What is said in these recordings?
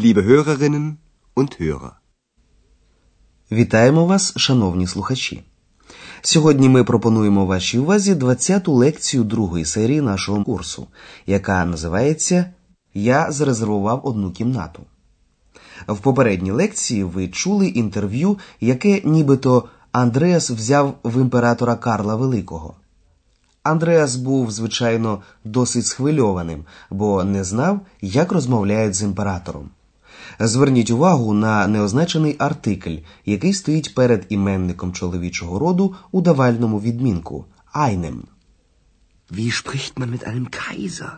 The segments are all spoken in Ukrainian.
liebe Hörerinnen und Hörer. Вітаємо вас, шановні слухачі. Сьогодні ми пропонуємо вашій увазі 20-ту лекцію другої серії нашого курсу, яка називається Я зарезервував одну кімнату. В попередній лекції ви чули інтерв'ю, яке нібито Андреас взяв в імператора Карла Великого. Андреас був, звичайно, досить схвильованим, бо не знав, як розмовляють з імператором. Зверніть увагу на неозначений артикль, який стоїть перед іменником чоловічого роду у давальному відмінку einem. Wie spricht man mit einem Kaiser?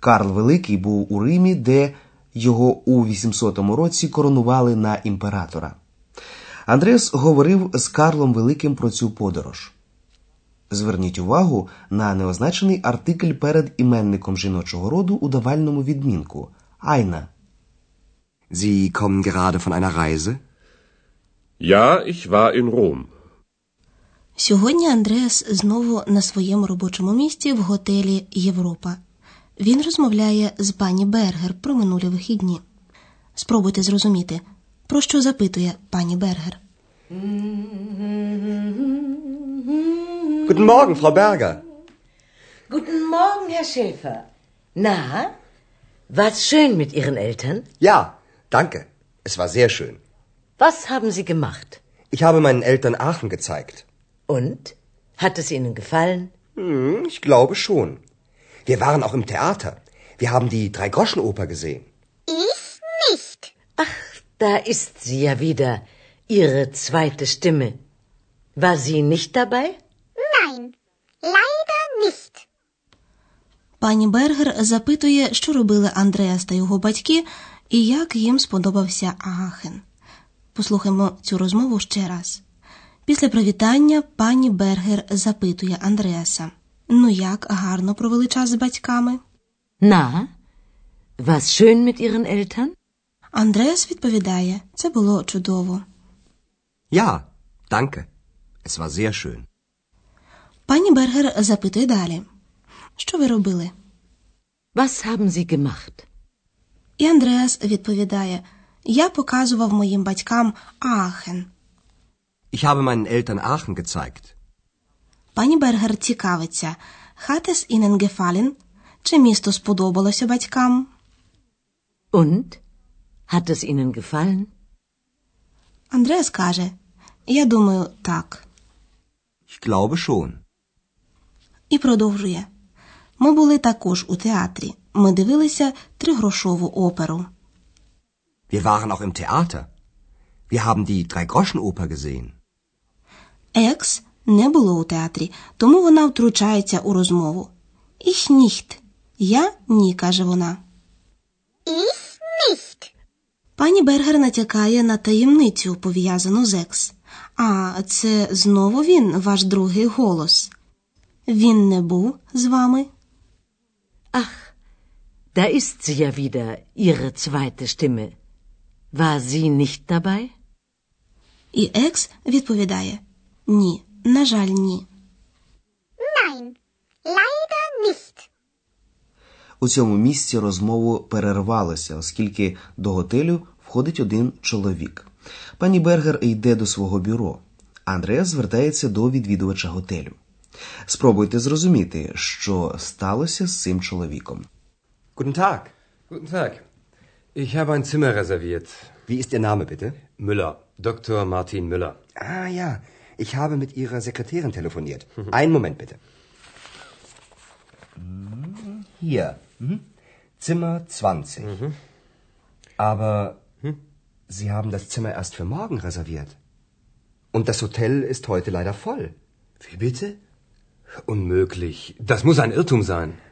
Карл Великий був у Римі, де його у 800 році коронували на імператора. Андреас говорив з Карлом Великим про цю подорож. Зверніть увагу на неозначений артикль перед іменником жіночого роду у давальному відмінку Айна. Sie kommen gerade von einer Reise? Ja, ich war in Rom. Сьогодні Андреас знову на своєму робочому місці в готелі Європа. Він розмовляє з пані Бергер про минулі вихідні. Спробуйте зрозуміти, про що запитує пані Бергер. Guten Morgen, Frau Berger. Guten Morgen, Herr Schäfer. Na, war's schön mit Ihren Eltern? Ja, danke. Es war sehr schön. Was haben Sie gemacht? Ich habe meinen Eltern Aachen gezeigt. Und? Hat es Ihnen gefallen? Hm, ich glaube schon. Wir waren auch im Theater. Wir haben die Dreigroschenoper gesehen. Ich nicht. Ach, da ist sie ja wieder, Ihre zweite Stimme. War sie nicht dabei? Nein, leider nicht. Пані Бергер запитує, що робили Андреас та його батьки, і як їм сподобався Аахен. Послухаймо цю розмову ще раз. Після привітання пані Бергер запитує Андреаса: Ну як гарно провели час з батьками? Na, war's schön mit Ihren Eltern? Андреас відповідає: Це було чудово. Ja, danke. Es war sehr schön. Пані Бергер запитує далі: Що ви робили? Was haben Sie gemacht? І Андреас відповідає: Я показував моїм батькам Аахен. Ich habe meinen Eltern Aachen gezeigt. Пані Бергер цікавиться: Hat es Ihnen? Чи місто сподобалося батькам? Und? Hat es Ihnen gefallen? Андреас каже: Я думаю, так. Ich glaube schon. І продовжує. Ми були також у театрі. Ми дивилися тригрошову оперу. Wir waren auch im Theater. Wir haben die Dreigroschenoper gesehen. Екс не було у театрі, тому вона втручається у розмову. Ich nicht. Я ні, каже вона. Ich nicht. Пані Бергер натякає на таємницю, пов'язану з екс. А це знову він, ваш другий голос. Він не був з вами. Ach, da ist sie ja wieder, Ihre zweite Stimme. War sie nicht dabei? І екс відповідає: Ні, на жаль, ні. Nein, leider nicht. У цьому місці розмову перервалося, оскільки до готелю входить один чоловік. Пані Бергер йде до свого бюро. Андреас звертається до відвідувача готелю. Спробуйте зрозуміти, що сталося з цим чоловіком. Guten Tag. Guten Tag. Ich habe ein Zimmer reserviert. Wie ist Ihr Name bitte? Müller. Dr. Martin Müller. Ah ja, ich habe mit Ihrer Sekretärin telefoniert. Einen Moment bitte. Hier. Mhm. Zimmer 20. Aber Sie haben das Zimmer erst für morgen reserviert. Und das Hotel ist heute leider voll. Wie bitte? Unmöglich. Das muss ein Irrtum sein.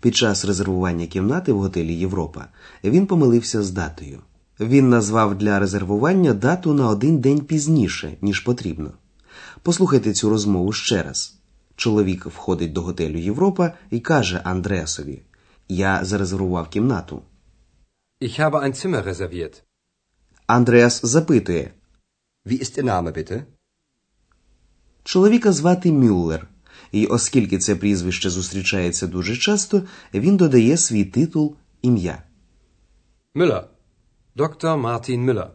Під час резервування кімнати в готелі Європа він помилився з датою. Він назвав для резервування дату на один день пізніше, ніж потрібно. Послухайте цю розмову ще раз. Чоловік входить до готелю Європа і каже Андреасові: Я зарезервував кімнату. Ich habe ein Zimmer reserviert. Андреас запитує: Wie ist Ihr Name, bitte? Чоловіка звати Мюллер, і оскільки це прізвище зустрічається дуже часто, він додає свій титул ім'я. Müller. Dr. Martin Müller.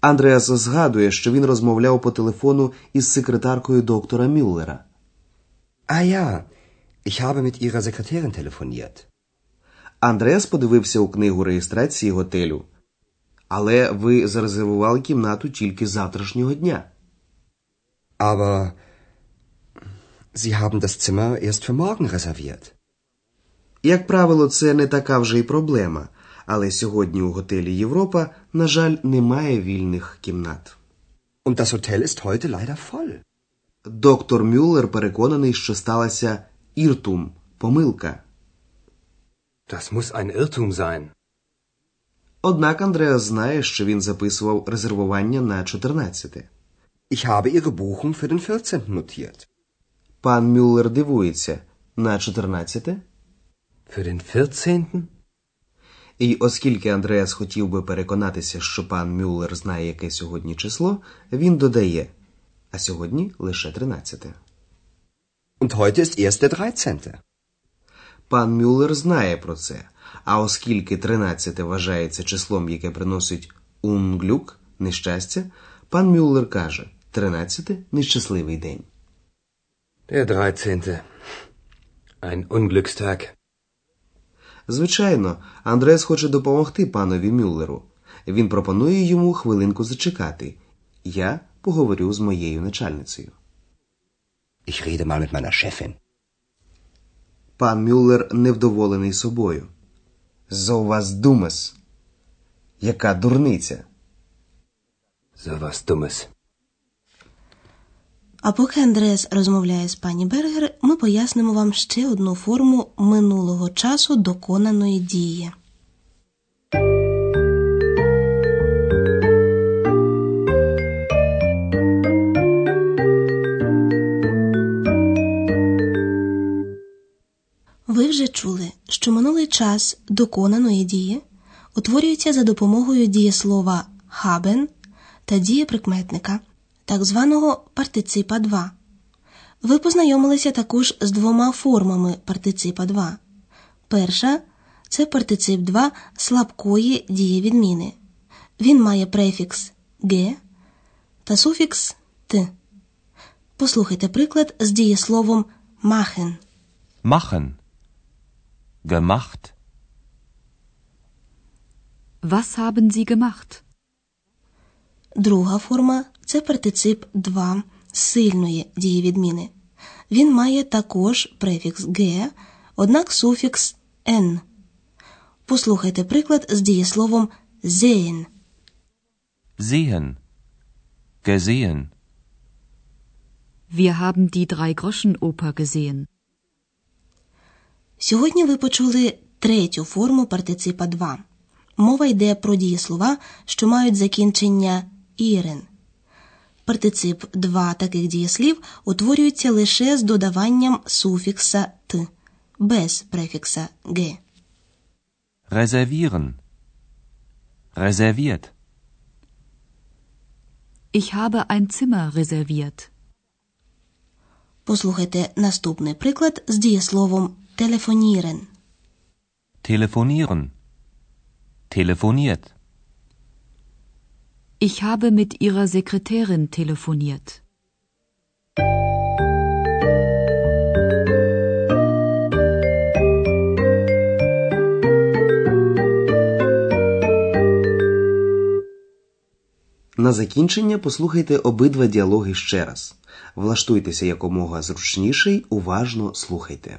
Андреас згадує, що він розмовляв по телефону із секретаркою доктора Мюллера. Ah ja, ich habe mit Ihrer Sekretärin telefoniert. Андреас подивився у книгу реєстрації готелю. Але ви зарезервували кімнату тільки завтрашнього дня. Aber Sie haben das Zimmer erst für morgen reserviert. Як правило, це не така вже й проблема, але сьогодні у готелі Європа, на жаль, немає вільних кімнат. Und das Hotel ist heute leider voll. Доктор Мюллер переконаний, що сталася іртум, помилка. Das muss ein Irrtum sein. Однак Андреас знає, що він записував резервування на 14. Ich habe Ihre Buchung für den 14. notiert. Пан Мюллер дивується на 14. Für den 14. І оскільки Андреас хотів би переконатися, що пан Мюллер знає, яке сьогодні число, він додає, а сьогодні лише 13. Und heute ist erst der 13. Пан Мюллер знає про це, а оскільки 13 вважається числом, яке приносить унглюк, нещастя, пан Мюллер каже, 13 нещасливий день. Der 13. Ein Unglückstag. Звичайно, Андреас хоче допомогти панові Мюллеру. Він пропонує йому хвилинку зачекати. Я поговорю з моєю начальницею. Ich rede mal mit meiner Chefin. Пан Мюллер невдоволений собою. «So was Dummes». Яка дурниця. So was Dummes. А поки Андреас розмовляє з пані Бергер, ми пояснимо вам ще одну форму минулого часу доконаної дії. Ви вже чули, що минулий час доконаної дії утворюється за допомогою дієслова haben та дієприкметника, так званого партиципа 2. Ви познайомилися також з двома формами партиципа 2. Перша це партицип 2 слабкої дієвідміни. Він має префікс ге та суфікс т. Послухайте приклад з дієсловом machen. Machen. Gemacht. Was haben Sie gemacht? Друга форма це партицип 2 сильної дієвідміни. Він має також префікс ге, однак суфікс n. Послухайте приклад з дієсловом sehen. Sehen. Gesehen. Wir haben die Drei-Groschen-Oper gesehen. Сьогодні ви почули третю форму партиципа 2. Мова йде про дієслова, що мають закінчення ірен. Партицип 2 таких дієслів утворюється лише з додаванням суфікса т, без префікса г. Reservieren. Reserviert. Ich habe ein Zimmer reserviert. Послухайте наступний приклад з дієсловом телефонірен. Telefonieren. Telefoniert. Ich habe mit Ihrer Sekretärin telefoniert. На закінчення послухайте обидва діалоги ще раз. Влаштуйтеся якомога зручніше й уважно слухайте.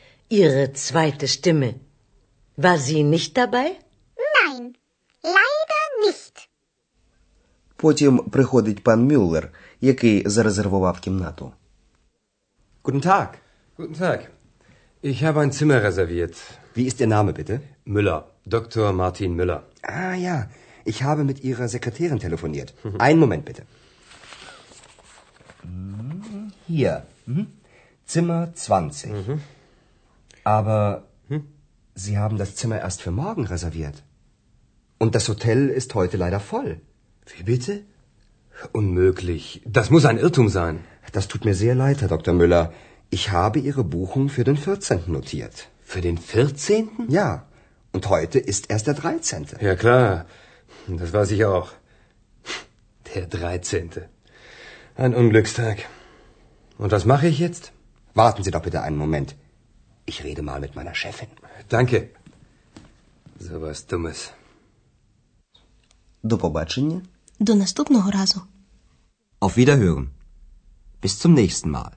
Ihre zweite Stimme. War sie nicht dabei? Nein, leider nicht. Потім приходить пан Мюллер, який зарезервував кімнату. Guten Tag. Guten Tag. Ich habe ein Zimmer reserviert. Wie ist Ihr Name bitte? Müller. Dr. Martin Müller. Ah ja, ich habe mit Ihrer Sekretärin telefoniert. Einen Moment bitte. Hier. Mhm. Zimmer 20. Aber Sie haben das Zimmer erst für morgen reserviert. Und das Hotel ist heute leider voll. Wie bitte? Unmöglich. Das muss ein Irrtum sein. Das tut mir sehr leid, Herr Dr. Müller. Ich habe Ihre Buchung für den 14. notiert. Für den 14.? Ja, und heute ist erst der 13. Ja, klar. Das weiß ich auch. Der 13. Ein Unglückstag. Und was mache ich jetzt? Warten Sie doch bitte einen Moment. Ich rede mal mit meiner Chefin. Danke. So was Dummes. До побачення. До наступного разу. Auf Wiederhören. Bis zum nächsten Mal.